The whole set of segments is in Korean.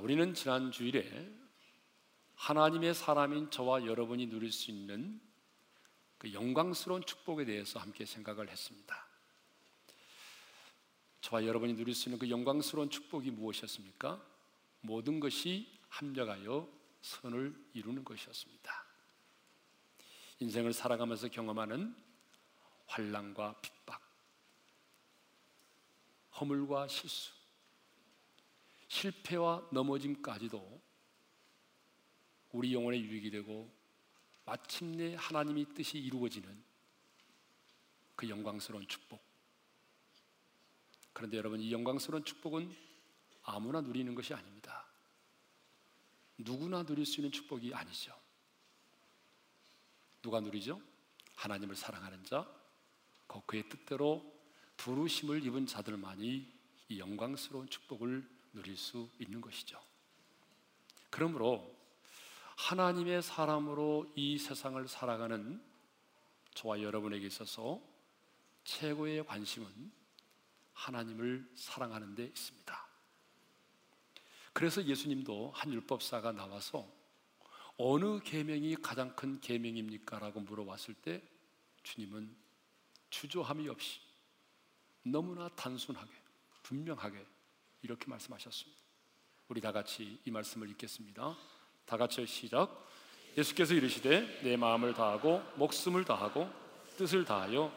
자, 우리는 지난 주일에 하나님의 사람인 저와 여러분이 누릴 수 있는 그 영광스러운 축복에 대해서 함께 생각을 했습니다. 저와 여러분이 누릴 수 있는 그 영광스러운 축복이 무엇이었습니까? 모든 것이 합력하여 선을 이루는 것이었습니다. 인생을 살아가면서 경험하는 환란과 핍박, 허물과 실수, 실패와 넘어짐까지도 우리 영혼의 유익이 되고 마침내 하나님의 뜻이 이루어지는 그 영광스러운 축복. 그런데 여러분, 이 영광스러운 축복은 아무나 누리는 것이 아닙니다. 누구나 누릴 수 있는 축복이 아니죠. 누가 누리죠? 하나님을 사랑하는 자, 그의 뜻대로 부르심을 입은 자들만이 이 영광스러운 축복을 누릴 수 있는 것이죠. 그러므로 하나님의 사람으로 이 세상을 살아가는 저와 여러분에게 있어서 최고의 관심은 하나님을 사랑하는 데 있습니다. 그래서 예수님도 한 율법사가 나와서 어느 계명이 가장 큰 계명입니까라고 물어봤을 때 주님은 주저함이 없이 너무나 단순하게 분명하게 이렇게 말씀하셨습니다. 우리 다 같이 이 말씀을 읽겠습니다. 다 같이 시작. 예수께서 이르시되 내 마음을 다하고 목숨을 다하고 뜻을 다하여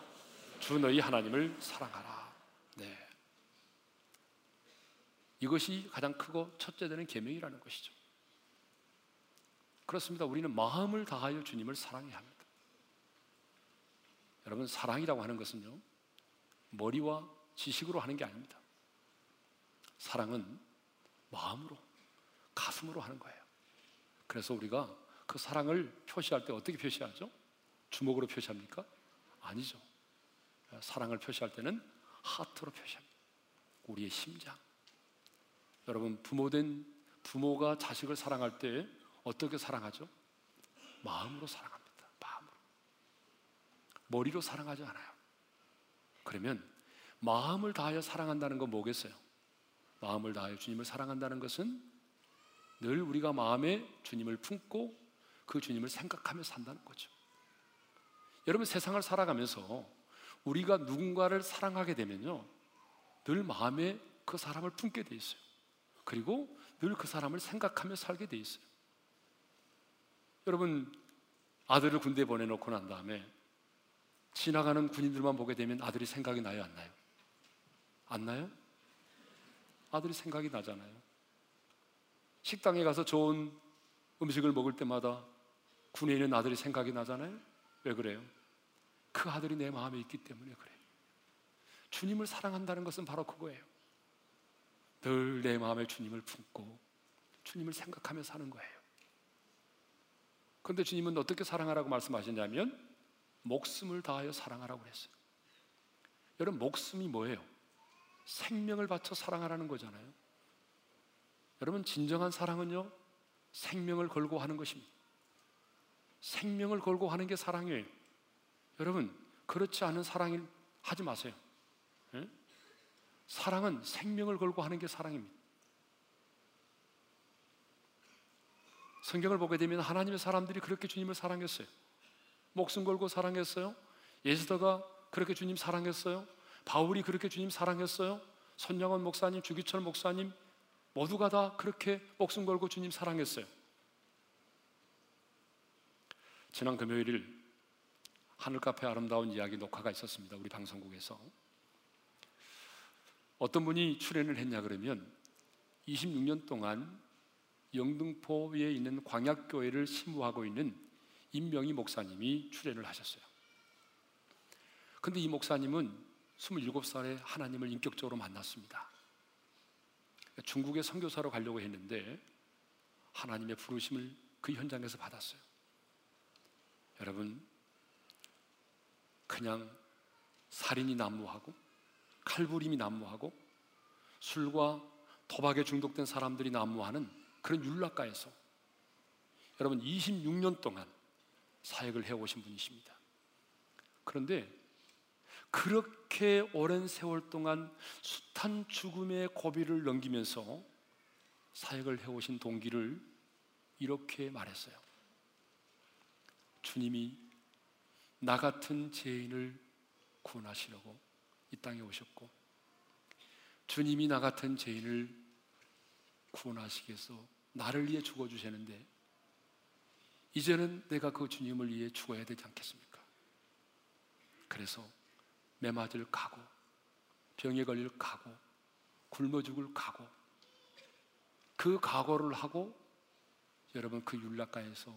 주 너희 하나님을 사랑하라. 네. 이것이 가장 크고 첫째 되는 계명이라는 것이죠. 그렇습니다. 우리는 마음을 다하여 주님을 사랑해야 합니다. 여러분 사랑이라고 하는 것은요. 머리와 지식으로 하는 게 아닙니다. 사랑은 마음으로 가슴으로 하는 거예요. 그래서 우리가 그 사랑을 표시할 때 어떻게 표시하죠? 주먹으로 표시합니까? 아니죠. 사랑을 표시할 때는 하트로 표시합니다. 우리의 심장. 여러분 부모된 부모가 자식을 사랑할 때 어떻게 사랑하죠? 마음으로 사랑합니다. 마음으로. 머리로 사랑하지 않아요. 그러면 마음을 다하여 사랑한다는 건 뭐겠어요? 마음을 다하여 주님을 사랑한다는 것은 늘 우리가 마음에 주님을 품고 그 주님을 생각하며 산다는 거죠. 여러분 세상을 살아가면서 우리가 누군가를 사랑하게 되면요. 늘 마음에 그 사람을 품게 돼 있어요. 그리고 늘 그 사람을 생각하며 살게 돼 있어요. 여러분 아들을 군대에 보내놓고 난 다음에 지나가는 군인들만 보게 되면 아들이 생각이 나요, 안 나요? 안 나요? 아들이 생각이 나잖아요. 식당에 가서 좋은 음식을 먹을 때마다 군에 있는 아들이 생각이 나잖아요. 왜 그래요? 그 아들이 내 마음에 있기 때문에 그래요. 주님을 사랑한다는 것은 바로 그거예요. 늘 내 마음에 주님을 품고 주님을 생각하며 사는 거예요. 그런데 주님은 어떻게 사랑하라고 말씀하셨냐면 목숨을 다하여 사랑하라고 그랬어요. 여러분 목숨이 뭐예요? 생명을 바쳐 사랑하라는 거잖아요. 여러분 진정한 사랑은요 생명을 걸고 하는 것입니다. 생명을 걸고 하는 게 사랑이에요. 여러분 그렇지 않은 사랑을 하지 마세요. 네? 사랑은 생명을 걸고 하는 게 사랑입니다. 성경을 보게 되면 하나님의 사람들이 그렇게 주님을 사랑했어요. 목숨 걸고 사랑했어요. 예수더가 그렇게 주님 사랑했어요. 바울이 그렇게 주님 사랑했어요. 손양원 목사님, 주기철 목사님, 모두가 다 그렇게 목숨 걸고 주님 사랑했어요. 지난 금요일 하늘 카페 아름다운 이야기 녹화가 있었습니다. 우리 방송국에서. 어떤 분이 출연을 했냐 그러면 26년 동안 영등포에 있는 광약교회를 심무하고 있는 임명희 목사님이 출연을 하셨어요. 근데 이 목사님은 27살에 하나님을 인격적으로 만났습니다. 중국에 선교사로 가려고 했는데 하나님의 부르심을 그 현장에서 받았어요. 여러분, 그냥 살인이 난무하고 칼부림이 난무하고 술과 도박에 중독된 사람들이 난무하는 그런 율락가에서 여러분 26년 동안 사역을 해오신 분이십니다. 그런데 그렇게 오랜 세월 동안 숱한 죽음의 고비를 넘기면서 사역을 해오신 동기를 이렇게 말했어요. 주님이 나 같은 죄인을 구원하시려고 이 땅에 오셨고, 주님이 나 같은 죄인을 구원하시기 위해서 나를 위해 죽어주셨는데, 이제는 내가 그 주님을 위해 죽어야 되지 않겠습니까? 그래서 매 맞을 각오, 병에 걸릴 각오, 굶어 죽을 각오, 그 각오를 하고 여러분 그 율락가에서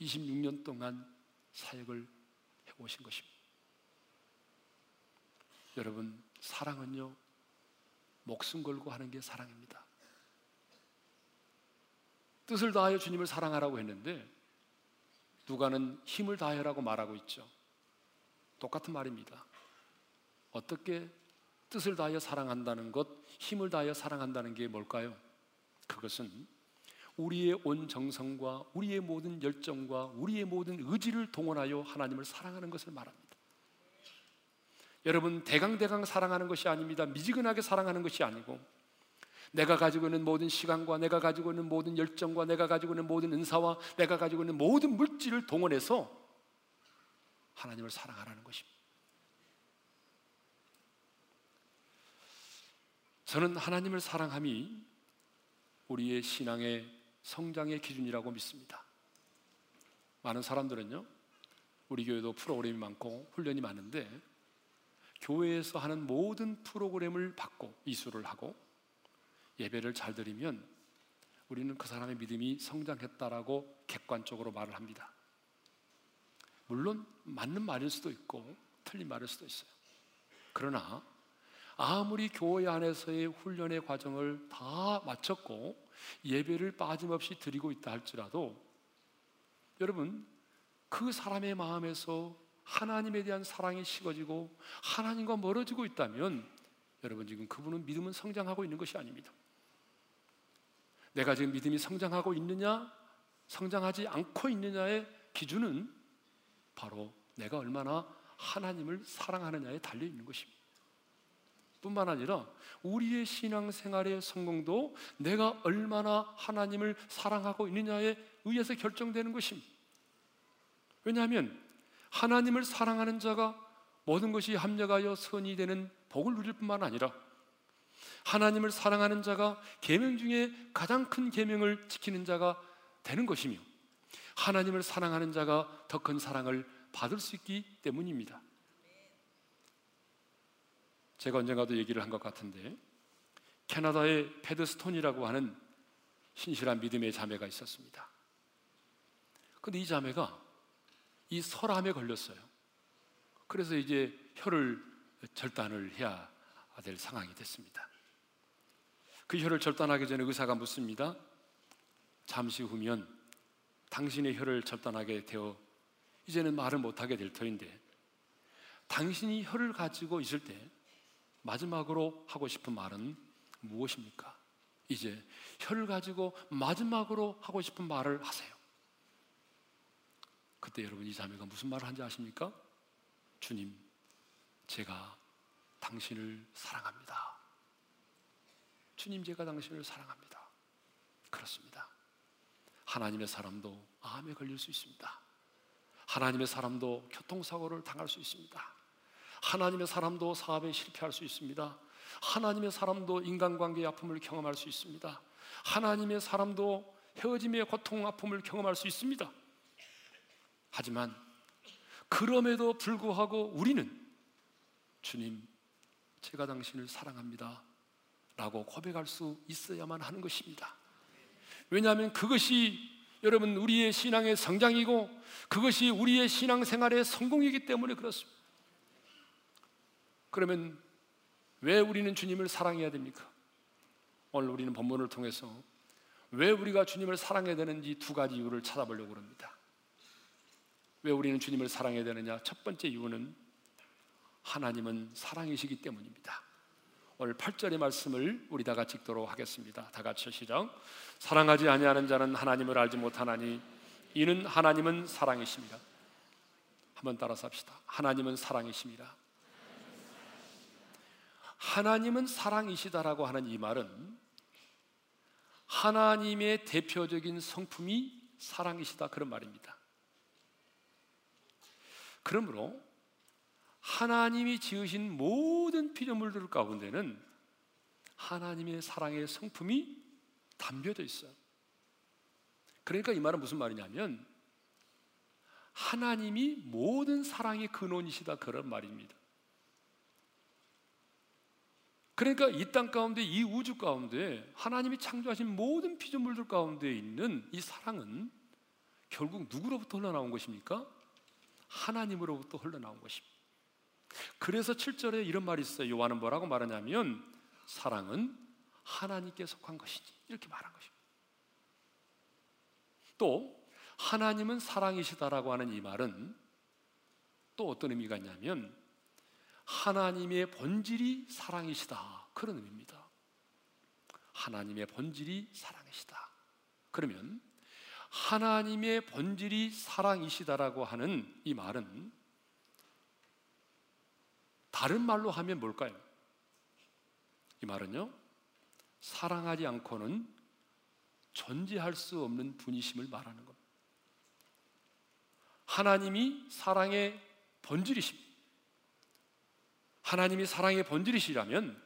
26년 동안 사역을 해오신 것입니다. 여러분 사랑은요 목숨 걸고 하는 게 사랑입니다. 뜻을 다하여 주님을 사랑하라고 했는데 누가는 힘을 다해라고 말하고 있죠. 똑같은 말입니다. 어떻게 뜻을 다하여 사랑한다는 것, 힘을 다하여 사랑한다는 게 뭘까요? 그것은 우리의 온 정성과 우리의 모든 열정과 우리의 모든 의지를 동원하여 하나님을 사랑하는 것을 말합니다. 여러분 대강대강 사랑하는 것이 아닙니다. 미지근하게 사랑하는 것이 아니고 내가 가지고 있는 모든 시간과 내가 가지고 있는 모든 열정과 내가 가지고 있는 모든 은사와 내가 가지고 있는 모든 물질을 동원해서 하나님을 사랑하라는 것입니다. 저는 하나님을 사랑함이 우리의 신앙의 성장의 기준이라고 믿습니다. 많은 사람들은요, 우리 교회도 프로그램이 많고 훈련이 많은데, 교회에서 하는 모든 프로그램을 받고 이수를 하고 예배를 잘 드리면 우리는 그 사람의 믿음이 성장했다라고 객관적으로 말을 합니다. 물론 맞는 말일 수도 있고 틀린 말일 수도 있어요. 그러나 아무리 교회 안에서의 훈련의 과정을 다 마쳤고 예배를 빠짐없이 드리고 있다 할지라도 여러분 그 사람의 마음에서 하나님에 대한 사랑이 식어지고 하나님과 멀어지고 있다면 여러분 지금 그분은 믿음은 성장하고 있는 것이 아닙니다. 내가 지금 믿음이 성장하고 있느냐, 성장하지 않고 있느냐의 기준은 바로 내가 얼마나 하나님을 사랑하느냐에 달려 있는 것입니다. 뿐만 아니라 우리의 신앙생활의 성공도 내가 얼마나 하나님을 사랑하고 있느냐에 의해서 결정되는 것입니다. 왜냐하면 하나님을 사랑하는 자가 모든 것이 합력하여 선이 되는 복을 누릴 뿐만 아니라 하나님을 사랑하는 자가 계명 중에 가장 큰 계명을 지키는 자가 되는 것이며 하나님을 사랑하는 자가 더 큰 사랑을 받을 수 있기 때문입니다. 제가 언젠가도 얘기를 한 것 같은데 캐나다의 패드스톤이라고 하는 신실한 믿음의 자매가 있었습니다. 근데 이 자매가 이 설암에 걸렸어요. 그래서 이제 혀를 절단을 해야 될 상황이 됐습니다. 그 혀를 절단하기 전에 의사가 묻습니다. 잠시 후면 당신의 혀를 절단하게 되어 이제는 말을 못하게 될 터인데 당신이 혀를 가지고 있을 때 마지막으로 하고 싶은 말은 무엇입니까? 이제 혀를 가지고 마지막으로 하고 싶은 말을 하세요. 그때 여러분 이 자매가 무슨 말을 한지 아십니까? 주님, 제가 당신을 사랑합니다. 주님, 제가 당신을 사랑합니다. 그렇습니다. 하나님의 사람도 암에 걸릴 수 있습니다. 하나님의 사람도 교통사고를 당할 수 있습니다. 하나님의 사람도 사업에 실패할 수 있습니다. 하나님의 사람도 인간관계의 아픔을 경험할 수 있습니다. 하나님의 사람도 헤어짐의 고통, 아픔을 경험할 수 있습니다. 하지만 그럼에도 불구하고 우리는 주님, 제가 당신을 사랑합니다. 라고 고백할 수 있어야만 하는 것입니다. 왜냐하면 그것이 여러분 우리의 신앙의 성장이고 그것이 우리의 신앙생활의 성공이기 때문에 그렇습니다. 그러면 왜 우리는 주님을 사랑해야 됩니까? 오늘 우리는 본문을 통해서 왜 우리가 주님을 사랑해야 되는지 두 가지 이유를 찾아보려고 합니다. 왜 우리는 주님을 사랑해야 되느냐? 첫 번째 이유는 하나님은 사랑이시기 때문입니다. 오늘 8절의 말씀을 우리 다 같이 읽도록 하겠습니다. 다 같이 시작. 사랑하지 아니하는 자는 하나님을 알지 못하나니 이는 하나님은 사랑이십니다. 한번 따라서 합시다. 하나님은 사랑이십니다. 하나님은 사랑이시다라고 하는 이 말은 하나님의 대표적인 성품이 사랑이시다 그런 말입니다. 그러므로 하나님이 지으신 모든 피조물들 가운데는 하나님의 사랑의 성품이 담겨져 있어요. 그러니까 이 말은 무슨 말이냐면 하나님이 모든 사랑의 근원이시다 그런 말입니다. 그러니까 이 땅 가운데 이 우주 가운데 하나님이 창조하신 모든 피조물들 가운데 있는 이 사랑은 결국 누구로부터 흘러나온 것입니까? 하나님으로부터 흘러나온 것입니다. 그래서 7절에 이런 말이 있어요. 요한은 뭐라고 말하냐면 사랑은 하나님께 속한 것이지 이렇게 말한 것입니다. 또 하나님은 사랑이시다라고 하는 이 말은 또 어떤 의미가 있냐면 하나님의 본질이 사랑이시다. 그런 의미입니다. 하나님의 본질이 사랑이시다. 그러면 하나님의 본질이 사랑이시다라고 하는 이 말은 다른 말로 하면 뭘까요? 이 말은요, 사랑하지 않고는 존재할 수 없는 분이심을 말하는 겁니다. 하나님이 사랑의 본질이십니다. 하나님이 사랑의 본질이시라면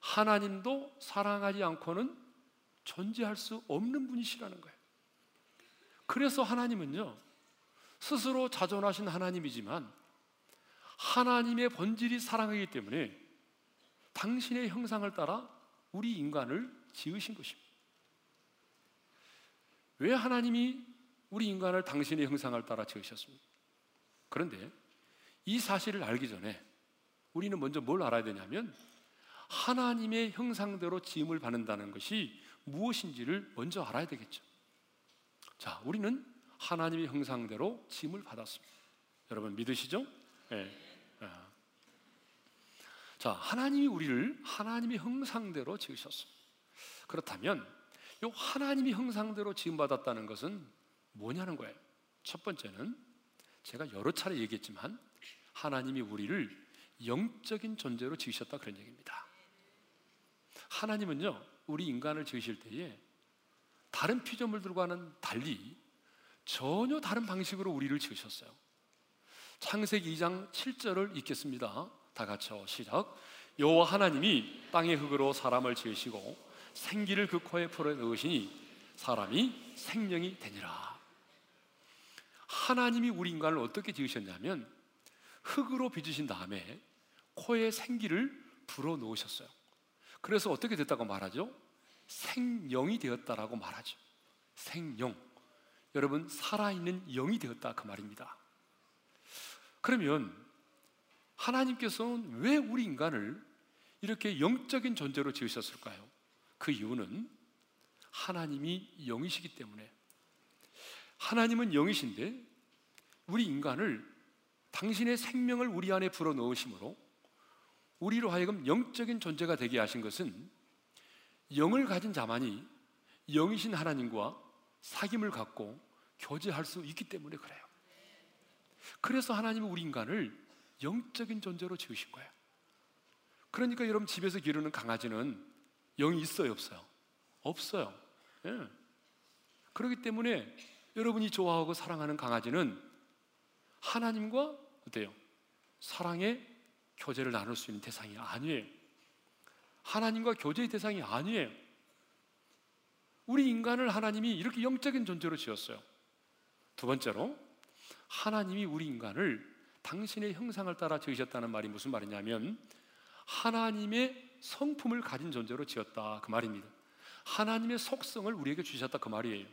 하나님도 사랑하지 않고는 존재할 수 없는 분이시라는 거예요. 그래서 하나님은요, 스스로 자존하신 하나님이지만 하나님의 본질이 사랑이기 때문에 당신의 형상을 따라 우리 인간을 지으신 것입니다. 왜 하나님이 우리 인간을 당신의 형상을 따라 지으셨습니까? 그런데 이 사실을 알기 전에 우리는 먼저 뭘 알아야 되냐면 하나님의 형상대로 지음을 받는다는 것이 무엇인지를 먼저 알아야 되겠죠. 자, 우리는 하나님의 형상대로 지음을 받았습니다. 여러분 믿으시죠? 네. 자, 하나님이 우리를 하나님의 형상대로 지으셨습니다. 그렇다면 이 하나님의 형상대로 지음 받았다는 것은 뭐냐는 거예요. 첫 번째는 제가 여러 차례 얘기했지만 하나님이 우리를 영적인 존재로 지으셨다 그런 얘기입니다. 하나님은요, 우리 인간을 지으실 때에 다른 피조물들과는 달리 전혀 다른 방식으로 우리를 지으셨어요. 창세기 2장 7절을 읽겠습니다. 다 같이요. 시작. 여호와 하나님이 땅의 흙으로 사람을 지으시고 생기를 그 코에 풀어 넣으시니 사람이 생명이 되니라. 하나님이 우리 인간을 어떻게 지으셨냐면 흙으로 빚으신 다음에 코에 생기를 불어 넣으셨어요. 그래서 어떻게 됐다고 말하죠? 생영이 되었다라고 말하죠. 생영. 여러분, 살아있는 영이 되었다. 그 말입니다. 그러면 하나님께서는 왜 우리 인간을 이렇게 영적인 존재로 지으셨을까요? 그 이유는 하나님이 영이시기 때문에 하나님은 영이신데 우리 인간을 당신의 생명을 우리 안에 불어 넣으심으로 우리로 하여금 영적인 존재가 되게 하신 것은 영을 가진 자만이 영이신 하나님과 사귐을 갖고 교제할 수 있기 때문에 그래요. 그래서 하나님은 우리 인간을 영적인 존재로 지으신 거예요. 그러니까 여러분 집에서 기르는 강아지는 영이 있어요, 없어요? 없어요. 예. 그렇기 때문에 여러분이 좋아하고 사랑하는 강아지는 하나님과 어때요? 사랑의 교제를 나눌 수 있는 대상이 아니에요. 하나님과 교제의 대상이 아니에요. 우리 인간을 하나님이 이렇게 영적인 존재로 지었어요. 두 번째로 하나님이 우리 인간을 당신의 형상을 따라 지으셨다는 말이 무슨 말이냐면 하나님의 성품을 가진 존재로 지었다 그 말입니다. 하나님의 속성을 우리에게 주셨다 그 말이에요.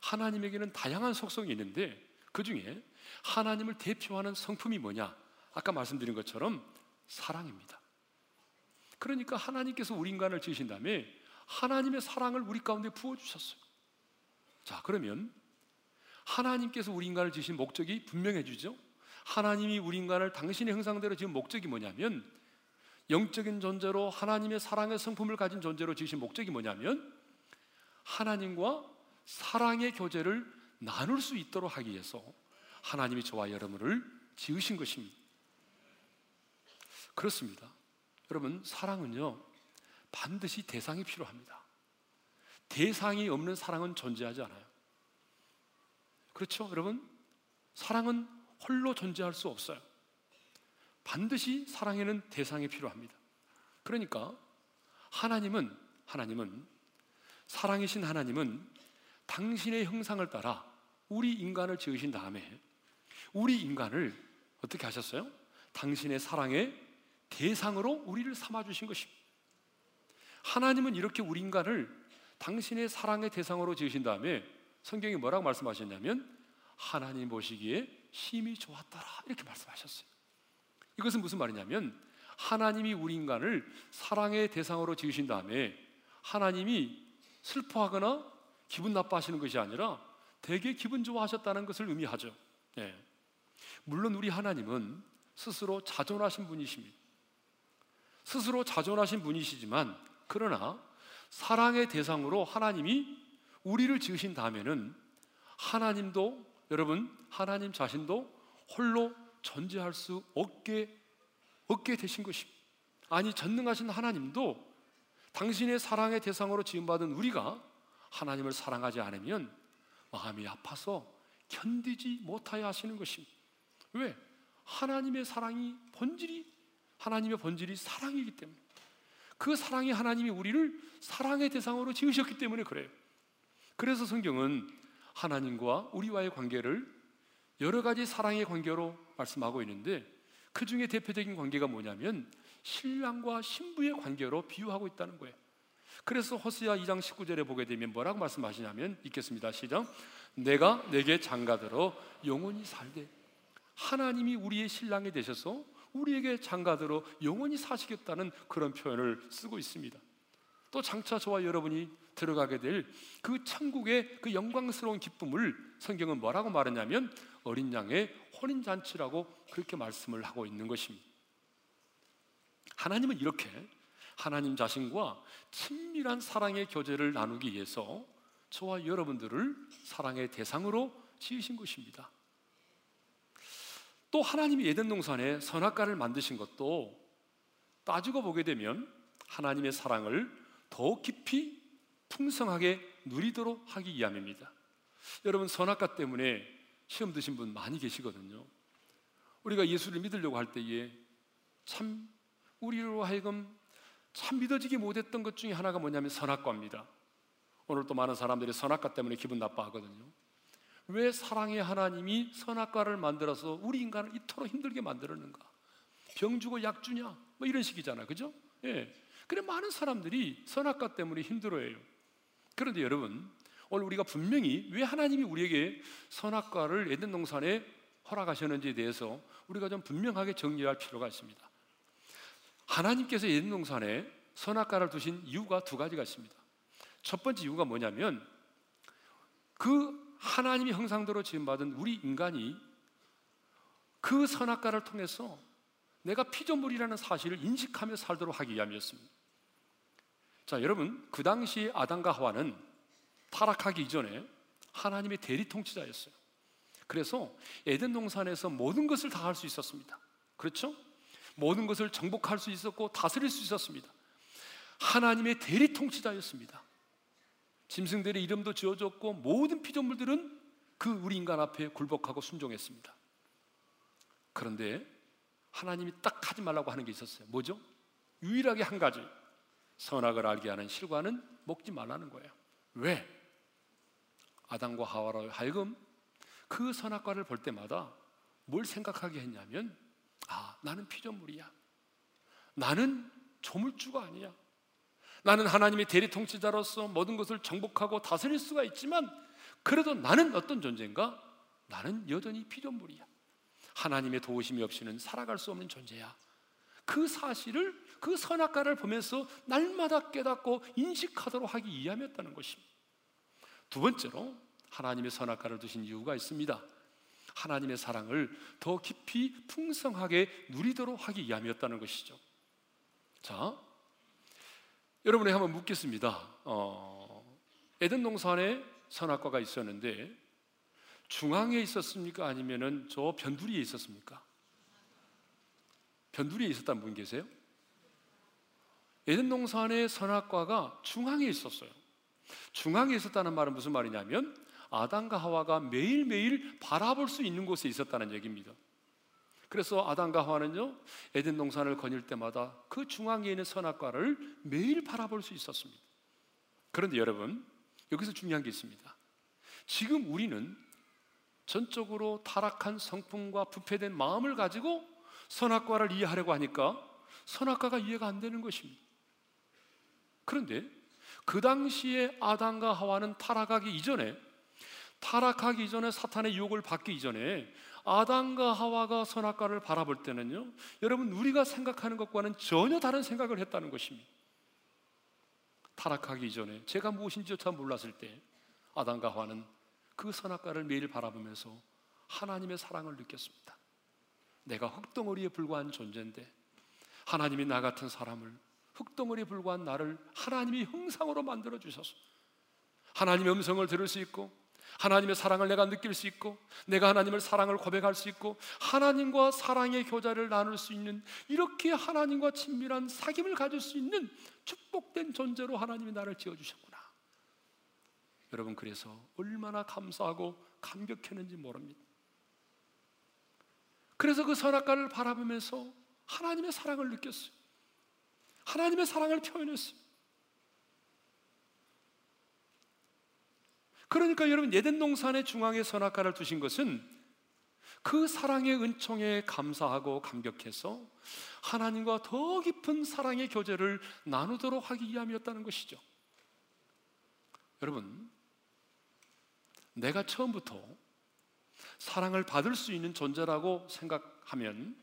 하나님에게는 다양한 속성이 있는데 그 중에 하나님을 대표하는 성품이 뭐냐? 아까 말씀드린 것처럼 사랑입니다. 그러니까 하나님께서 우리 인간을 지으신 다음에 하나님의 사랑을 우리 가운데 부어주셨어요. 자, 그러면 하나님께서 우리 인간을 지으신 목적이 분명해지죠? 하나님이 우리 인간을 당신의 형상대로 지은 목적이 뭐냐면 영적인 존재로 하나님의 사랑의 성품을 가진 존재로 지으신 목적이 뭐냐면 하나님과 사랑의 교제를 나눌 수 있도록 하기 위해서 하나님이 저와 여러분을 지으신 것입니다. 그렇습니다. 여러분, 사랑은요, 반드시 대상이 필요합니다. 대상이 없는 사랑은 존재하지 않아요. 그렇죠, 여러분? 사랑은 홀로 존재할 수 없어요. 반드시 사랑에는 대상이 필요합니다. 그러니까 하나님은 하나님은 사랑이신 하나님은 당신의 형상을 따라 우리 인간을 지으신 다음에 우리 인간을 어떻게 하셨어요? 당신의 사랑의 대상으로 우리를 삼아 주신 것입니다. 하나님은 이렇게 우리 인간을 당신의 사랑의 대상으로 지으신 다음에 성경이 뭐라고 말씀하셨냐면 하나님 보시기에 심히 좋았더라 이렇게 말씀하셨어요. 이것은 무슨 말이냐면 하나님이 우리 인간을 사랑의 대상으로 지으신 다음에 하나님이 슬퍼하거나 기분 나빠하시는 것이 아니라 되게 기분 좋아하셨다는 것을 의미하죠. 예. 물론 우리 하나님은 스스로 자존하신 분이십니다. 스스로 자존하신 분이시지만 그러나 사랑의 대상으로 하나님이 우리를 지으신 다음에는 하나님도 여러분 하나님 자신도 홀로 존재할 수 없게 없게 되신 것입니다. 아니 전능하신 하나님도 당신의 사랑의 대상으로 지음받은 우리가 하나님을 사랑하지 않으면 마음이 아파서 견디지 못하여 하시는 것입니다. 왜? 하나님의 사랑이 본질이 하나님의 본질이 사랑이기 때문에 그 사랑이 하나님이 우리를 사랑의 대상으로 지으셨기 때문에 그래요. 그래서 성경은 하나님과 우리와의 관계를 여러 가지 사랑의 관계로 말씀하고 있는데 그 중에 대표적인 관계가 뭐냐면 신랑과 신부의 관계로 비유하고 있다는 거예요. 그래서 호세아 2장 19절에 보게 되면 뭐라고 말씀하시냐면 읽겠습니다. 시작. 내가 내게 장가들어 영원히 살되 하나님이 우리의 신랑이 되셔서 우리에게 장가들어 영원히 사시겠다는 그런 표현을 쓰고 있습니다. 또 장차 저와 여러분이 들어가게 될 그 천국의 그 영광스러운 기쁨을 성경은 뭐라고 말하냐면 어린 양의 혼인 잔치라고 그렇게 말씀을 하고 있는 것입니다. 하나님은 이렇게 하나님 자신과 친밀한 사랑의 교제를 나누기 위해서 저와 여러분들을 사랑의 대상으로 지으신 것입니다. 또 하나님이 에덴 동산에 선악과를 만드신 것도 따지고 보게 되면 하나님의 사랑을 더 깊이 풍성하게 누리도록 하기 위함입니다. 여러분 선악과 때문에 시험 드신 분 많이 계시거든요. 우리가 예수를 믿으려고 할 때에 참 우리로 하여금 참 믿어지기 못했던 것 중에 하나가 뭐냐면 선악과입니다. 오늘 또 많은 사람들이 선악과 때문에 기분 나빠하거든요. 왜 사랑의 하나님이 선악과를 만들어서 우리 인간을 이토록 힘들게 만들었는가? 병 주고 약 주냐? 뭐 이런 식이잖아, 그죠? 예. 그래 많은 사람들이 선악과 때문에 힘들어해요. 그런데 여러분, 오늘 우리가 분명히 왜 하나님이 우리에게 선악과를 에덴 동산에 허락하셨는지에 대해서 우리가 좀 분명하게 정리할 필요가 있습니다. 하나님께서 에덴 동산에 선악과를 두신 이유가 두 가지가 있습니다. 첫 번째 이유가 뭐냐면 그 하나님의 형상대로 지음 받은 우리 인간이 그 선악과를 통해서 내가 피조물이라는 사실을 인식하며 살도록 하기 위함이었습니다. 자, 여러분, 그 당시 아담과 하와는 타락하기 이전에 하나님의 대리 통치자였어요. 그래서 에덴 동산에서 모든 것을 다 할 수 있었습니다. 그렇죠? 모든 것을 정복할 수 있었고 다스릴 수 있었습니다. 하나님의 대리 통치자였습니다. 짐승들의 이름도 지어졌고 모든 피조물들은 그 우리 인간 앞에 굴복하고 순종했습니다. 그런데 하나님이 딱 하지 말라고 하는 게 있었어요. 뭐죠? 유일하게 한 가지. 선악을 알게 하는 실과는 먹지 말라는 거예요. 왜? 아담과 하와로 하여금 그 선악과를 볼 때마다 뭘 생각하게 했냐면 아, 나는 피조물이야. 나는 조물주가 아니야. 나는 하나님의 대리 통치자로서 모든 것을 정복하고 다스릴 수가 있지만 그래도 나는 어떤 존재인가? 나는 여전히 피조물이야. 하나님의 도우심이 없이는 살아갈 수 없는 존재야. 그 사실을 그 선악과를 보면서 날마다 깨닫고 인식하도록 하기 위함이었다는 것입니다. 두 번째로 하나님의 선악과를 두신 이유가 있습니다. 하나님의 사랑을 더 깊이 풍성하게 누리도록 하기 위함이었다는 것이죠. 자, 여러분에 한번 묻겠습니다. 어, 에덴 동산에 선악과가 있었는데 중앙에 있었습니까? 아니면은 저 변두리에 있었습니까? 변두리에 있었다는 분 계세요? 에덴 동산의 선악과가 중앙에 있었어요. 중앙에 있었다는 말은 무슨 말이냐면 아담과 하와가 매일매일 바라볼 수 있는 곳에 있었다는 얘기입니다. 그래서 아담과 하와는요 에덴 동산을 거닐 때마다 그 중앙에 있는 선악과를 매일 바라볼 수 있었습니다. 그런데 여러분 여기서 중요한 게 있습니다. 지금 우리는 전적으로 타락한 성품과 부패된 마음을 가지고 선악과를 이해하려고 하니까 선악과가 이해가 안 되는 것입니다. 그런데 그 당시에 아담과 하와는 타락하기 이전에 타락하기 이전에 사탄의 유혹을 받기 이전에 아담과 하와가 선악과를 바라볼 때는요, 여러분 우리가 생각하는 것과는 전혀 다른 생각을 했다는 것입니다. 타락하기 이전에 제가 무엇인지조차 몰랐을 때 아담과 하와는 그 선악과를 매일 바라보면서 하나님의 사랑을 느꼈습니다. 내가 흙덩어리에 불과한 존재인데 하나님이 나 같은 사람을 흙덩어리에 불과한 나를 하나님이 형상으로 만들어 주셔서 하나님의 음성을 들을 수 있고 하나님의 사랑을 내가 느낄 수 있고 내가 하나님을 사랑을 고백할 수 있고 하나님과 사랑의 교자를 나눌 수 있는 이렇게 하나님과 친밀한 사귐을 가질 수 있는 축복된 존재로 하나님이 나를 지어 주셨구나. 여러분 그래서 얼마나 감사하고 감격했는지 모릅니다. 그래서 그 선악과를 바라보면서 하나님의 사랑을 느꼈어요. 하나님의 사랑을 표현했어요. 그러니까 여러분 예덴 동산의 중앙에 선악과를 두신 것은 그 사랑의 은총에 감사하고 감격해서 하나님과 더 깊은 사랑의 교제를 나누도록 하기 위함이었다는 것이죠. 여러분, 내가 처음부터 사랑을 받을 수 있는 존재라고 생각하면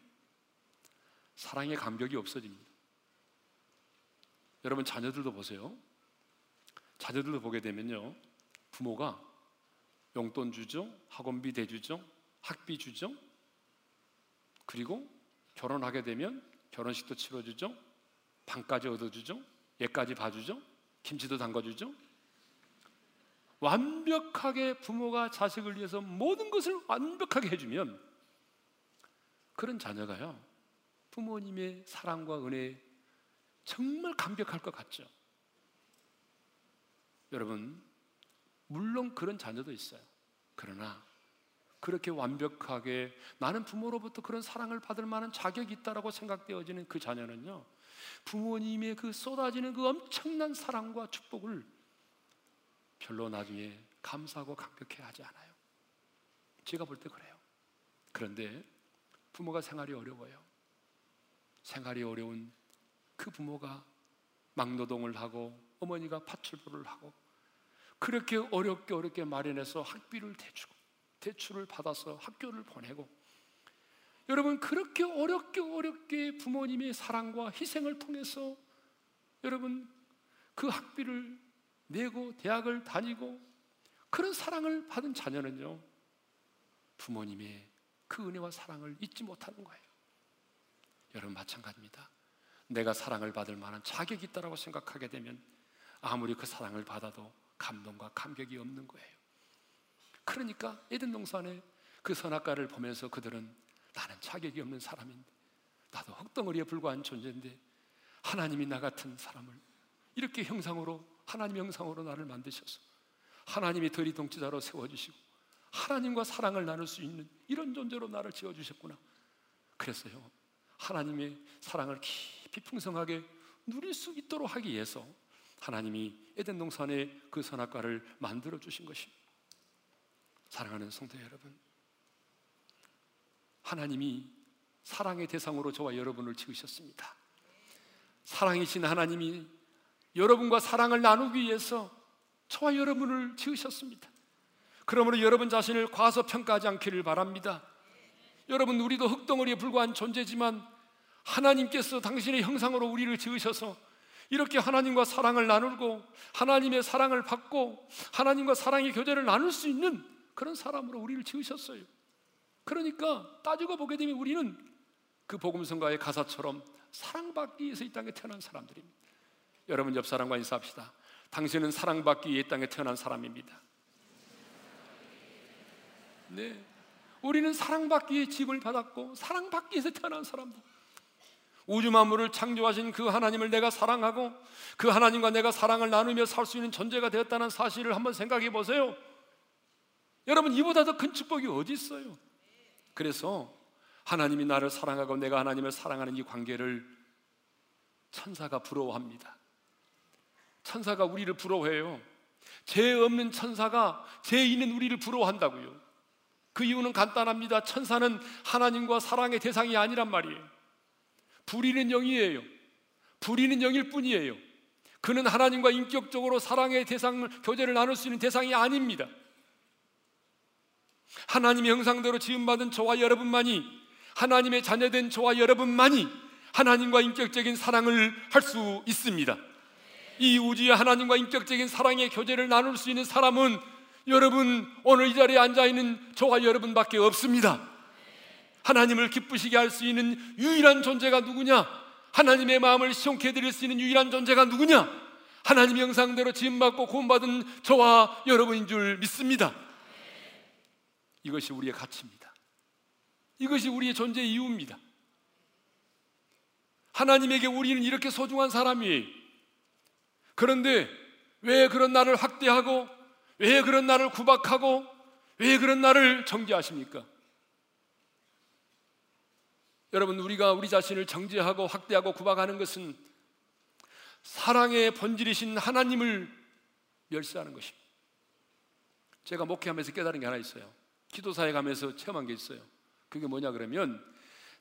사랑의 감격이 없어집니다. 여러분 자녀들도 보세요. 자녀들도 보게 되면요. 부모가 용돈 주죠. 학원비 대주죠. 학비 주죠. 그리고 결혼하게 되면 결혼식도 치러주죠. 방까지 얻어주죠. 얘까지 봐주죠. 김치도 담가주죠. 완벽하게 부모가 자식을 위해서 모든 것을 완벽하게 해주면 그런 자녀가요. 부모님의 사랑과 은혜 정말 감격할 것 같죠. 여러분, 물론 그런 자녀도 있어요. 그러나 그렇게 완벽하게 나는 부모로부터 그런 사랑을 받을 만한 자격이 있다라고 생각되어지는 그 자녀는요. 부모님의 그 쏟아지는 그 엄청난 사랑과 축복을 별로 나중에 감사하고 감격해 하지 않아요. 제가 볼 때 그래요. 그런데 부모가 생활이 어려워요. 생활이 어려운 그 부모가 막노동을 하고 어머니가 파출부를 하고 그렇게 어렵게 어렵게 마련해서 학비를 대주고 대출을 받아서 학교를 보내고 여러분 그렇게 어렵게 어렵게 부모님의 사랑과 희생을 통해서 여러분 그 학비를 내고 대학을 다니고 그런 사랑을 받은 자녀는요 부모님의 그 은혜와 사랑을 잊지 못하는 거예요. 여러분 마찬가지입니다. 내가 사랑을 받을 만한 자격이 있다고 생각하게 되면 아무리 그 사랑을 받아도 감동과 감격이 없는 거예요. 그러니까 에덴 동산에 그 선악과를 보면서 그들은 나는 자격이 없는 사람인데 나도 흙덩어리에 불과한 존재인데 하나님이 나 같은 사람을 이렇게 형상으로 하나님 형상으로 나를 만드셔서 하나님이 더리 동치자로 세워주시고 하나님과 사랑을 나눌 수 있는 이런 존재로 나를 지어주셨구나. 그래서요 하나님의 사랑을 깊이 풍성하게 누릴 수 있도록 하기 위해서 하나님이 에덴 동산에 그 선악과를 만들어 주신 것입니다. 사랑하는 성도 여러분, 하나님이 사랑의 대상으로 저와 여러분을 지으셨습니다. 사랑이신 하나님이 여러분과 사랑을 나누기 위해서 저와 여러분을 지으셨습니다. 그러므로 여러분 자신을 과소평가하지 않기를 바랍니다. 여러분, 우리도 흙덩어리에 불과한 존재지만 하나님께서 당신의 형상으로 우리를 지으셔서 이렇게 하나님과 사랑을 나누고 하나님의 사랑을 받고 하나님과 사랑의 교제를 나눌 수 있는 그런 사람으로 우리를 지으셨어요. 그러니까 따지고 보게 되면 우리는 그 복음성가의 가사처럼 사랑받기 위해서 이 땅에 태어난 사람들입니다. 여러분 옆 사람과 인사합시다. 당신은 사랑받기 위해 땅에 태어난 사람입니다. 네. 우리는 사랑받기 위해 집을 받았고 사랑받기 위해서 태어난 사람들. 우주 만물을 창조하신 그 하나님을 내가 사랑하고 그 하나님과 내가 사랑을 나누며 살 수 있는 존재가 되었다는 사실을 한번 생각해 보세요. 여러분 이보다 더 큰 축복이 어디 있어요? 그래서 하나님이 나를 사랑하고 내가 하나님을 사랑하는 이 관계를 천사가 부러워합니다. 천사가 우리를 부러워해요. 죄 없는 천사가 죄 있는 우리를 부러워한다고요. 그 이유는 간단합니다. 천사는 하나님과 사랑의 대상이 아니란 말이에요. 불의는 영이에요. 불의는 영일 뿐이에요. 그는 하나님과 인격적으로 사랑의 대상을 교제를 나눌 수 있는 대상이 아닙니다. 하나님의 형상대로 지음받은 저와 여러분만이 하나님의 자녀된 저와 여러분만이 하나님과 인격적인 사랑을 할 수 있습니다. 이 우주의 하나님과 인격적인 사랑의 교제를 나눌 수 있는 사람은 여러분 오늘 이 자리에 앉아 있는 저와 여러분밖에 없습니다. 하나님을 기쁘시게 할 수 있는 유일한 존재가 누구냐? 하나님의 마음을 시원케 드릴 수 있는 유일한 존재가 누구냐? 하나님 형상대로 지음받고 구원받은 저와 여러분인 줄 믿습니다. 이것이 우리의 가치입니다. 이것이 우리의 존재 이유입니다. 하나님에게 우리는 이렇게 소중한 사람이에요. 그런데 왜 그런 나를 확대하고 왜 그런 나를 구박하고 왜 그런 나를 정죄하십니까? 여러분 우리가 우리 자신을 정죄하고 확대하고 구박하는 것은 사랑의 본질이신 하나님을 멸시하는 것입니다. 제가 목회하면서 깨달은 게 하나 있어요. 기도사에 가면서 체험한 게 있어요. 그게 뭐냐 그러면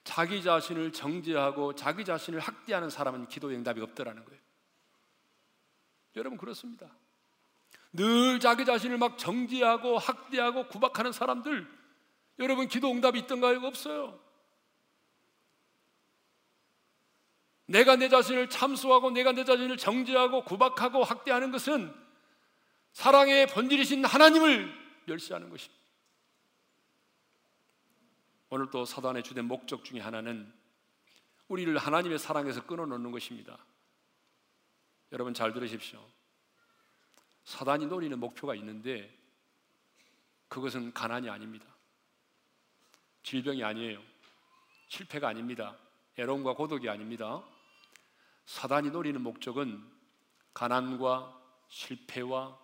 자기 자신을 정죄하고 자기 자신을 학대하는 사람은 기도 응답이 없더라는 거예요. 여러분 그렇습니다. 늘 자기 자신을 막 정죄하고 학대하고 구박하는 사람들 여러분 기도 응답이 있던가요? 없어요. 내가 내 자신을 참수하고 내가 내 자신을 정죄하고 구박하고 학대하는 것은 사랑의 본질이신 하나님을 멸시하는 것입니다. 오늘 또 사단의 주된 목적 중에 하나는 우리를 하나님의 사랑에서 끊어놓는 것입니다. 여러분 잘 들으십시오. 사단이 노리는 목표가 있는데 그것은 가난이 아닙니다. 질병이 아니에요. 실패가 아닙니다. 애로움과 고독이 아닙니다. 사단이 노리는 목적은 가난과 실패와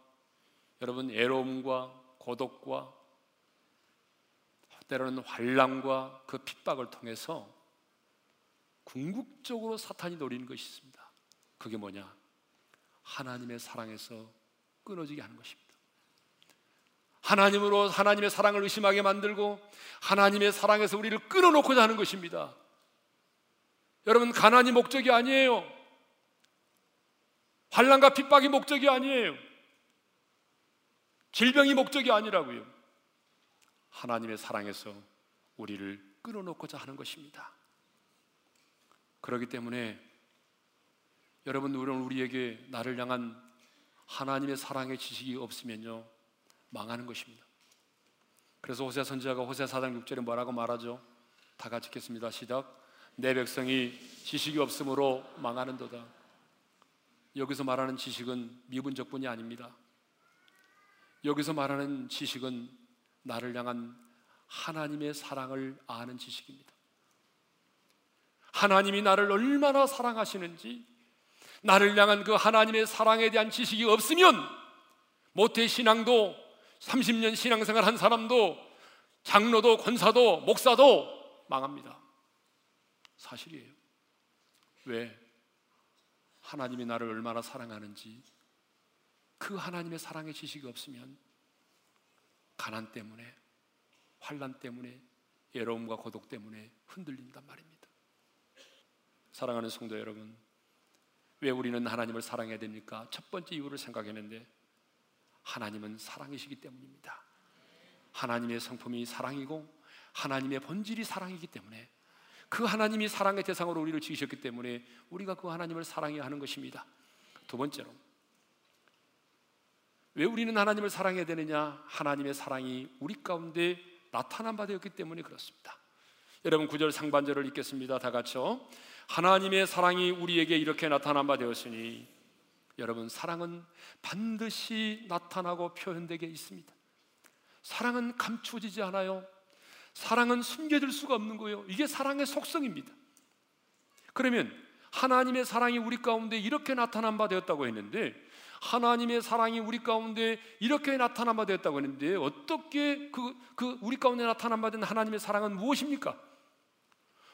여러분 애로움과 고독과 때로는 환란과 그 핍박을 통해서 궁극적으로 사탄이 노리는 것이 있습니다. 그게 뭐냐? 하나님의 사랑에서 끊어지게 하는 것입니다. 하나님으로 하나님의 사랑을 의심하게 만들고 하나님의 사랑에서 우리를 끊어놓고자 하는 것입니다. 여러분 가난이 목적이 아니에요. 환란과 핍박이 목적이 아니에요. 질병이 목적이 아니라고요. 하나님의 사랑에서 우리를 끊어놓고자 하는 것입니다. 그렇기 때문에 여러분 우리는 우리에게 나를 향한 하나님의 사랑의 지식이 없으면요 망하는 것입니다. 그래서 호세 선지자가 호세 4장 6절에 뭐라고 말하죠? 다 같이 읽겠습니다. 시작. 내 백성이 지식이 없으므로 망하는도다. 여기서 말하는 지식은 미분적뿐이 아닙니다. 여기서 말하는 지식은 나를 향한 하나님의 사랑을 아는 지식입니다. 하나님이 나를 얼마나 사랑하시는지 나를 향한 그 하나님의 사랑에 대한 지식이 없으면 모태 신앙도 30년 신앙생활 한 사람도 장로도 권사도 목사도 망합니다. 사실이에요. 왜? 하나님이 나를 얼마나 사랑하는지 그 하나님의 사랑의 지식이 없으면 가난 때문에 환란 때문에 외로움과 고독 때문에 흔들린단 말입니다. 사랑하는 성도 여러분, 왜 우리는 하나님을 사랑해야 됩니까? 첫 번째 이유를 생각했는데 하나님은 사랑이시기 때문입니다. 하나님의 성품이 사랑이고 하나님의 본질이 사랑이기 때문에 그 하나님이 사랑의 대상으로 우리를 지으셨기 때문에 우리가 그 하나님을 사랑해야 하는 것입니다. 두 번째로 왜 우리는 하나님을 사랑해야 되느냐? 하나님의 사랑이 우리 가운데 나타난 바 되었기 때문에 그렇습니다. 여러분 구절 상반절을 읽겠습니다. 다 같이요. 하나님의 사랑이 우리에게 이렇게 나타난 바 되었으니 여러분 사랑은 반드시 나타나고 표현되게 있습니다. 사랑은 감추어지지 않아요. 사랑은 숨겨질 수가 없는 거예요. 이게 사랑의 속성입니다. 그러면 하나님의 사랑이 우리 가운데 이렇게 나타난 바 되었다고 했는데 하나님의 사랑이 우리 가운데 이렇게 나타난 바 되었다고 했는데 어떻게 그, 그 우리 가운데 나타난 바 된 하나님의 사랑은 무엇입니까?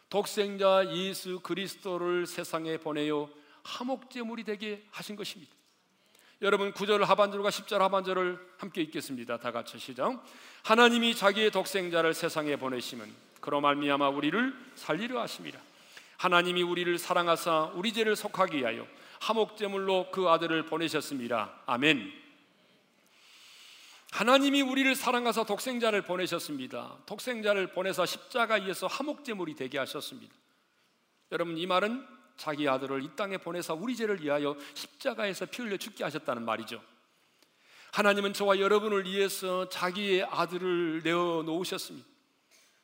독생자 예수 그리스도를 세상에 보내요 하목제물이 되게 하신 것입니다. 여러분 9절 하반절과 10절 하반절을 함께 읽겠습니다. 다 같이 시작. 하나님이 자기의 독생자를 세상에 보내심은 그로 말미암아 우리를 살리려 하심이라. 하나님이 우리를 사랑하사 우리 죄를 속하기 위하여 하목제물로 그 아들을 보내셨습니다. 아멘. 하나님이 우리를 사랑하사 독생자를 보내셨습니다. 독생자를 보내서 십자가에서 하목제물이 되게 하셨습니다. 여러분 이 말은 자기 아들을 이 땅에 보내서 우리 죄를 위하여 십자가에서 피 흘려 죽게 하셨다는 말이죠. 하나님은 저와 여러분을 위해서 자기의 아들을 내어 놓으셨습니다.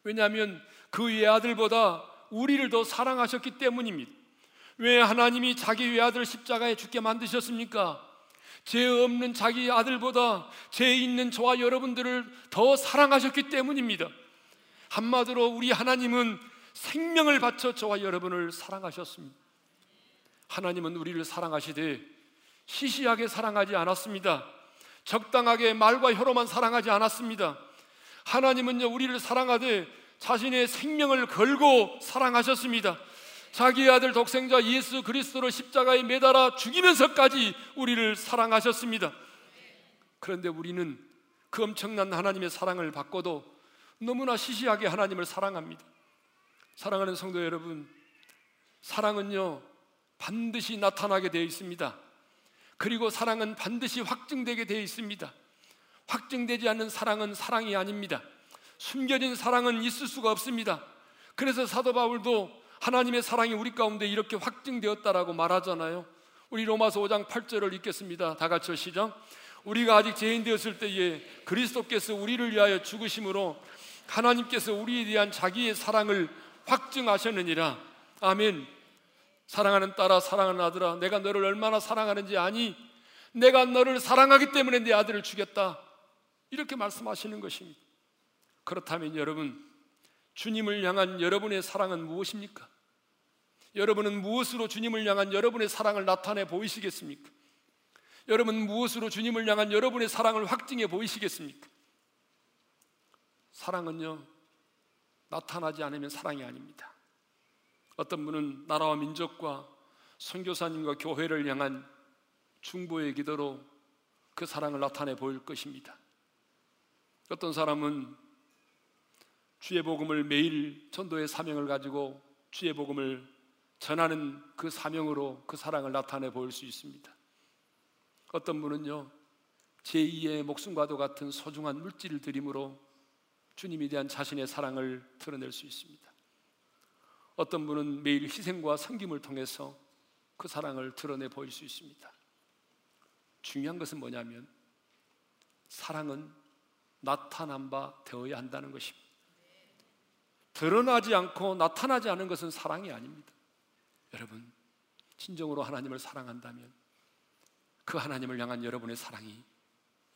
왜냐하면 그 외아들보다 우리를 더 사랑하셨기 때문입니다. 왜 하나님이 자기 외아들 십자가에 죽게 만드셨습니까? 죄 없는 자기 아들보다 죄 있는 저와 여러분들을 더 사랑하셨기 때문입니다. 한마디로 우리 하나님은 생명을 바쳐 저와 여러분을 사랑하셨습니다. 하나님은 우리를 사랑하시되 시시하게 사랑하지 않았습니다. 적당하게 말과 혀로만 사랑하지 않았습니다. 하나님은요, 우리를 사랑하되 자신의 생명을 걸고 사랑하셨습니다. 자기 아들 독생자 예수 그리스도를 십자가에 매달아 죽이면서까지 우리를 사랑하셨습니다. 그런데 우리는 그 엄청난 하나님의 사랑을 받고도 너무나 시시하게 하나님을 사랑합니다. 사랑하는 성도 여러분, 사랑은요, 반드시 나타나게 되어 있습니다. 그리고 사랑은 반드시 확증되게 되어 있습니다. 확증되지 않는 사랑은 사랑이 아닙니다. 숨겨진 사랑은 있을 수가 없습니다. 그래서 사도 바울도 하나님의 사랑이 우리 가운데 이렇게 확증되었다라고 말하잖아요. 우리 로마서 5장 8절을 읽겠습니다. 다 같이 시작. 우리가 아직 죄인 되었을 때에 그리스도께서 우리를 위하여 죽으심으로 하나님께서 우리에 대한 자기의 사랑을 확증하셨느니라. 아멘. 사랑하는 딸아 사랑하는 아들아 내가 너를 얼마나 사랑하는지 아니 내가 너를 사랑하기 때문에 내 아들을 주겠다 이렇게 말씀하시는 것입니다 그렇다면 여러분 주님을 향한 여러분의 사랑은 무엇입니까? 여러분은 무엇으로 주님을 향한 여러분의 사랑을 나타내 보이시겠습니까? 여러분 무엇으로 주님을 향한 여러분의 사랑을 확증해 보이시겠습니까? 사랑은요 나타나지 않으면 사랑이 아닙니다 어떤 분은 나라와 민족과 선교사님과 교회를 향한 중보의 기도로 그 사랑을 나타내 보일 것입니다. 어떤 사람은 주의 복음을 매일 전도의 사명을 가지고 주의 복음을 전하는 그 사명으로 그 사랑을 나타내 보일 수 있습니다. 어떤 분은요, 제2의 목숨과도 같은 소중한 물질을 드림으로 주님에 대한 자신의 사랑을 드러낼 수 있습니다. 어떤 분은 매일 희생과 섬김을 통해서 그 사랑을 드러내 보일 수 있습니다. 중요한 것은 뭐냐면 사랑은 나타난 바 되어야 한다는 것입니다. 드러나지 않고 나타나지 않은 것은 사랑이 아닙니다. 여러분, 진정으로 하나님을 사랑한다면 그 하나님을 향한 여러분의 사랑이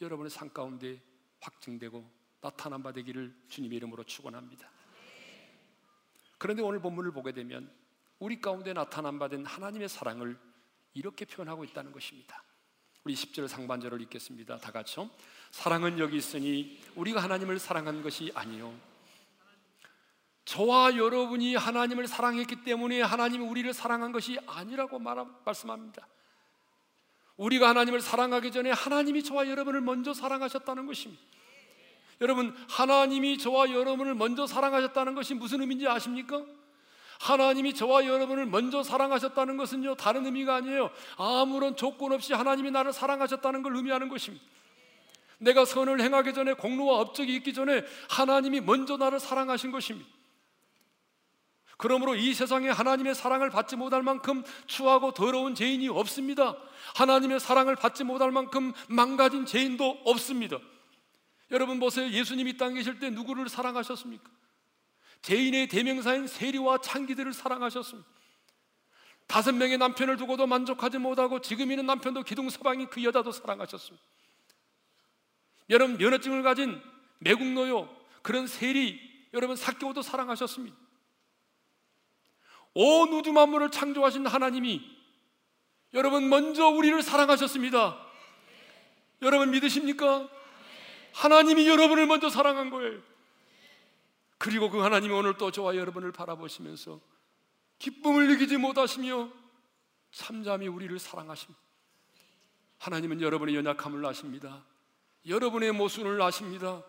여러분의 삶 가운데 확증되고 나타난 바 되기를 주님의 이름으로 축원합니다. 그런데 오늘 본문을 보게 되면 우리 가운데 나타난 바된 하나님의 사랑을 이렇게 표현하고 있다는 것입니다. 우리 10절 상반절을 읽겠습니다. 다 같이요. 사랑은 여기 있으니 우리가 하나님을 사랑한 것이 아니요. 저와 여러분이 하나님을 사랑했기 때문에 하나님이 우리를 사랑한 것이 아니라고 말, 말씀합니다. 우리가 하나님을 사랑하기 전에 하나님이 저와 여러분을 먼저 사랑하셨다는 것입니다. 여러분, 하나님이 저와 여러분을 먼저 사랑하셨다는 것이 무슨 의미인지 아십니까? 하나님이 저와 여러분을 먼저 사랑하셨다는 것은요, 다른 의미가 아니에요. 아무런 조건 없이 하나님이 나를 사랑하셨다는 걸 의미하는 것입니다. 내가 선을 행하기 전에 공로와 업적이 있기 전에 하나님이 먼저 나를 사랑하신 것입니다. 그러므로 이 세상에 하나님의 사랑을 받지 못할 만큼 추하고 더러운 죄인이 없습니다. 하나님의 사랑을 받지 못할 만큼 망가진 죄인도 없습니다. 여러분 보세요. 예수님이 땅에 계실 때 누구를 사랑하셨습니까? 죄인의 대명사인 세리와 창기들을 사랑하셨습니다. 다섯 명의 남편을 두고도 만족하지 못하고 지금 있는 남편도 기둥서방인 그 여자도 사랑하셨습니다. 여러분 면허증을 가진 매국노요 그런 세리 여러분 사교도 사랑하셨습니다. 온 우주 만물을 창조하신 하나님이 여러분 먼저 우리를 사랑하셨습니다. 여러분 믿으십니까? 하나님이 여러분을 먼저 사랑한 거예요. 그리고 그 하나님이 오늘 또 저와 여러분을 바라보시면서 기쁨을 느끼지 못하시며 참잠이 우리를 사랑하십니다. 하나님은 여러분의 연약함을 아십니다. 여러분의 모순을 아십니다.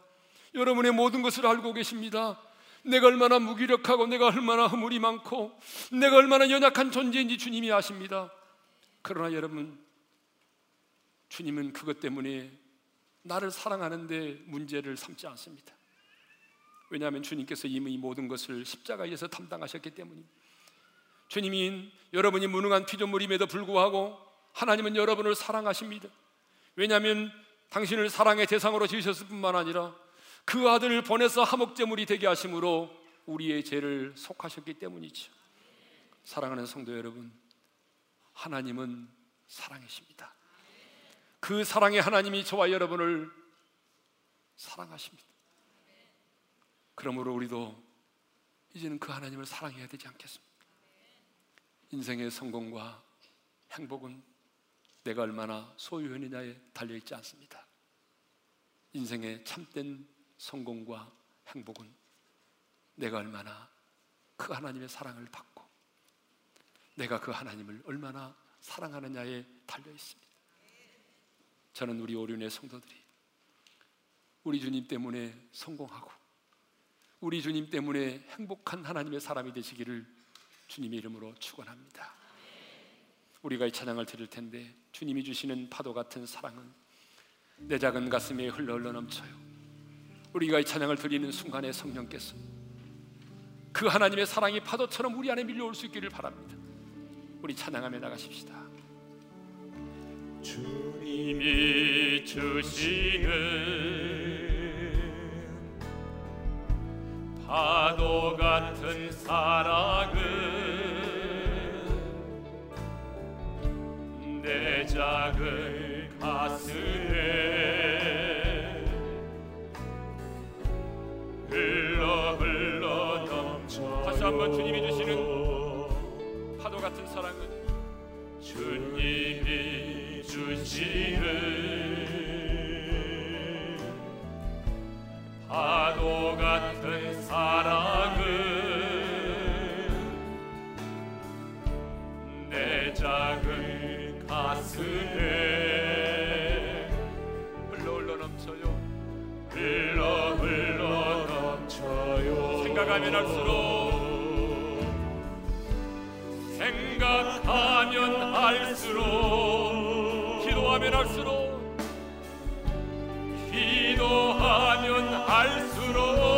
여러분의 모든 것을 알고 계십니다. 내가 얼마나 무기력하고 내가 얼마나 허물이 많고 내가 얼마나 연약한 존재인지 주님이 아십니다. 그러나 여러분 주님은 그것 때문에 나를 사랑하는데 문제를 삼지 않습니다. 왜냐하면 주님께서 이미 모든 것을 십자가에서 담당하셨기 때문입니다. 주님이 여러분이 무능한 피조물임에도 불구하고 하나님은 여러분을 사랑하십니다. 왜냐하면 당신을 사랑의 대상으로 지으셨을 뿐만 아니라 그 아들을 보내서 하목제물이 되게 하심으로 우리의 죄를 속하셨기 때문이죠. 사랑하는 성도 여러분, 하나님은 사랑이십니다. 그 사랑의 하나님이 저와 여러분을 사랑하십니다. 그러므로 우리도 이제는 그 하나님을 사랑해야 되지 않겠습니까? 인생의 성공과 행복은 내가 얼마나 소유했느냐에 달려 있지 않습니다. 인생의 참된 성공과 행복은 내가 얼마나 그 하나님의 사랑을 받고 내가 그 하나님을 얼마나 사랑하느냐에 달려 있습니다. 저는 우리 오륜의 성도들이 우리 주님 때문에 성공하고 우리 주님 때문에 행복한 하나님의 사람이 되시기를 주님의 이름으로 축원합니다. 우리가 이 찬양을 드릴 텐데 주님이 주시는 파도 같은 사랑은 내 작은 가슴에 흘러 흘러 넘쳐요. 우리가 이 찬양을 드리는 순간에 성령께서 그 하나님의 사랑이 파도처럼 우리 안에 밀려올 수 있기를 바랍니다. 우리 찬양하며 나가십시다. 주님이 주시는 파도 같은 사랑은 내 작은 가슴에 흘러 흘러 넘쳐 다시 한번 주님이 주시는 파도 같은 사랑은 내 작은 가슴에 흘러 흘러 넘쳐요. 생각하면 할수록 기도하면 할수록 기도하면 할수록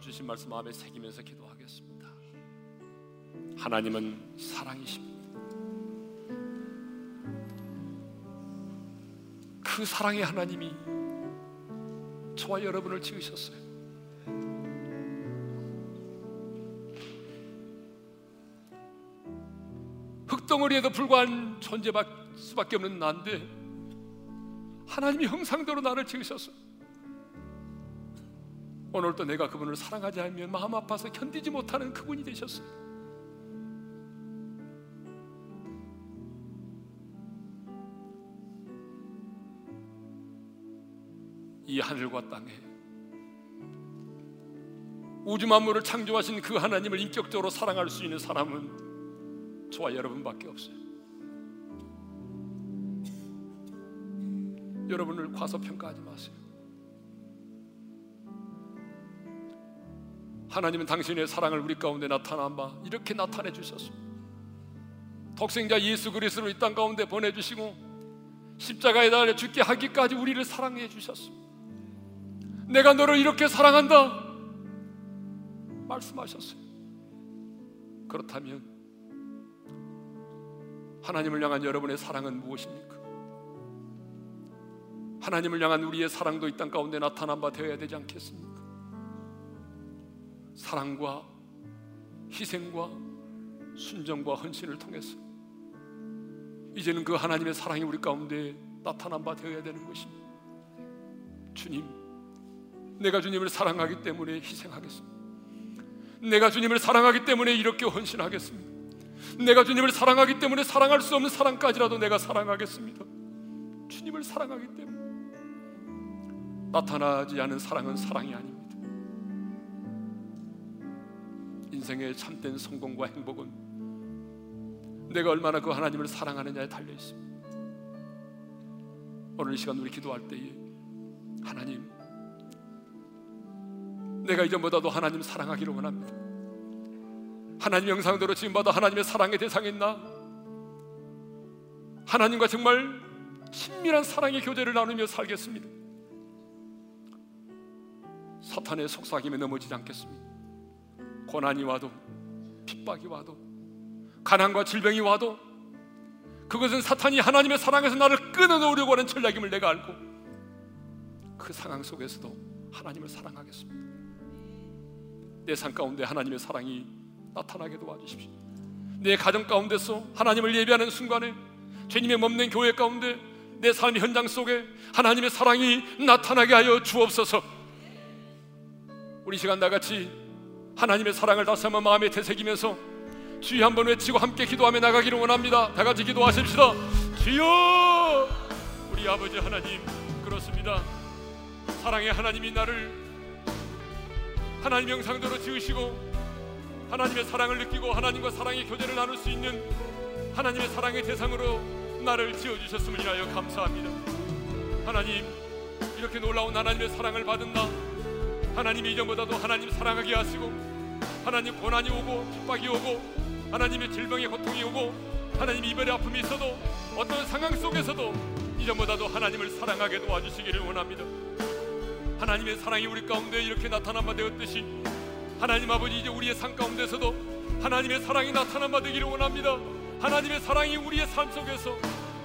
주신 말씀 마음에 새기면서 기도하겠습니다. 하나님은 사랑이십니다. 그 사랑의 하나님이 저와 여러분을 지으셨어요. 흙덩어리에도 불과한 존재 수밖에 없는 난데 하나님이 형상대로 나를 지으셨어요. 오늘도 내가 그분을 사랑하지 않으면 마음 아파서 견디지 못하는 그분이 되셨어요. 이 하늘과 땅에 우주 만물을 창조하신 그 하나님을 인격적으로 사랑할 수 있는 사람은 저와 여러분밖에 없어요. 여러분을 과소평가하지 마세요. 하나님은 당신의 사랑을 우리 가운데 나타난 바 이렇게 나타내 주셨습니다. 독생자 예수 그리스도를 이 땅 가운데 보내 주시고 십자가에 달려 죽게 하기까지 우리를 사랑해 주셨습니다. 내가 너를 이렇게 사랑한다 말씀하셨어요. 그렇다면 하나님을 향한 여러분의 사랑은 무엇입니까? 하나님을 향한 우리의 사랑도 이 땅 가운데 나타난 바 되어야 되지 않겠습니까? 사랑과 희생과 순정과 헌신을 통해서 이제는 그 하나님의 사랑이 우리 가운데 나타난 바 되어야 되는 것입니다. 주님, 내가 주님을 사랑하기 때문에 희생하겠습니다. 내가 주님을 사랑하기 때문에 이렇게 헌신하겠습니다. 내가 주님을 사랑하기 때문에 사랑할 수 없는 사랑까지라도 내가 사랑하겠습니다. 주님을 사랑하기 때문에 나타나지 않은 사랑은 사랑이 아닙니다. 인생의 참된 성공과 행복은 내가 얼마나 그 하나님을 사랑하느냐에 달려 있습니다. 오늘 이 시간 우리 기도할 때에 하나님 내가 이전보다도 하나님 사랑하기를 원합니다. 하나님 영상대로 지금보다 하나님의 사랑의 대상이 있나? 하나님과 정말 친밀한 사랑의 교제를 나누며 살겠습니다. 사탄의 속삭임에 넘어지지 않겠습니다. 고난이 와도 핍박이 와도 가난과 질병이 와도 그것은 사탄이 하나님의 사랑에서 나를 끊어놓으려고 하는 전략임을 내가 알고 그 상황 속에서도 하나님을 사랑하겠습니다. 내 삶 가운데 하나님의 사랑이 나타나게 도와주십시오. 내 가정 가운데서 하나님을 예배하는 순간에 주님의 몸는 교회 가운데 내 삶의 현장 속에 하나님의 사랑이 나타나게 하여 주옵소서. 우리 시간 나같이 하나님의 사랑을 다시 한번 마음에 되새기면서 주여 한번 외치고 함께 기도하며 나가기를 원합니다. 다 같이 기도하십시다. 주여 우리 아버지 하나님 그렇습니다. 사랑의 하나님이 나를 하나님 형상대로 지으시고 하나님의 사랑을 느끼고 하나님과 사랑의 교제를 나눌 수 있는 하나님의 사랑의 대상으로 나를 지어 주셨음을 인하여 감사합니다 하나님 이렇게 놀라운 하나님의 사랑을 받은 나 하나님이 이전보다도 하나님 사랑하게 하시고 하나님 고난이 오고 핍박이 오고 하나님의 질병의 고통이 오고 하나님 이별의 아픔이 있어도 어떤 상황 속에서도 이전보다도 하나님을 사랑하게 도와주시기를 원합니다 하나님의 사랑이 우리 가운데 이렇게 나타난 바 되었듯이 하나님 아버지 이제 우리의 삶 가운데서도 하나님의 사랑이 나타난 바 되기를 원합니다. 하나님의 사랑이 우리의 삶 속에서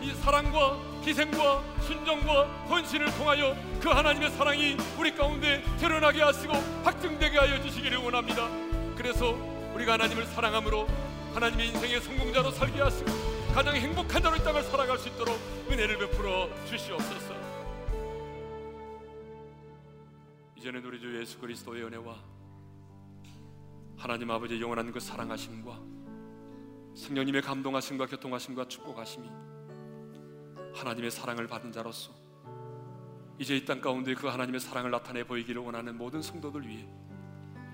이 사랑과 희생과 순정과 헌신을 통하여 그 하나님의 사랑이 우리 가운데 드러나게 하시고 확증되게 하여 주시기를 원합니다. 그래서 우리가 하나님을 사랑함으로 하나님의 인생의 성공자로 살게 하시고 가장 행복한 자로 이 땅을 살아갈 수 있도록 은혜를 베풀어 주시옵소서. 이제는 우리 주 예수 그리스도의 은혜와 하나님 아버지의 영원한 그 사랑하심과 성령님의 감동하심과 교통하심과 축복하심이 하나님의 사랑을 받은 자로서 이제 이 땅 가운데 그 하나님의 사랑을 나타내 보이기를 원하는 모든 성도들 위해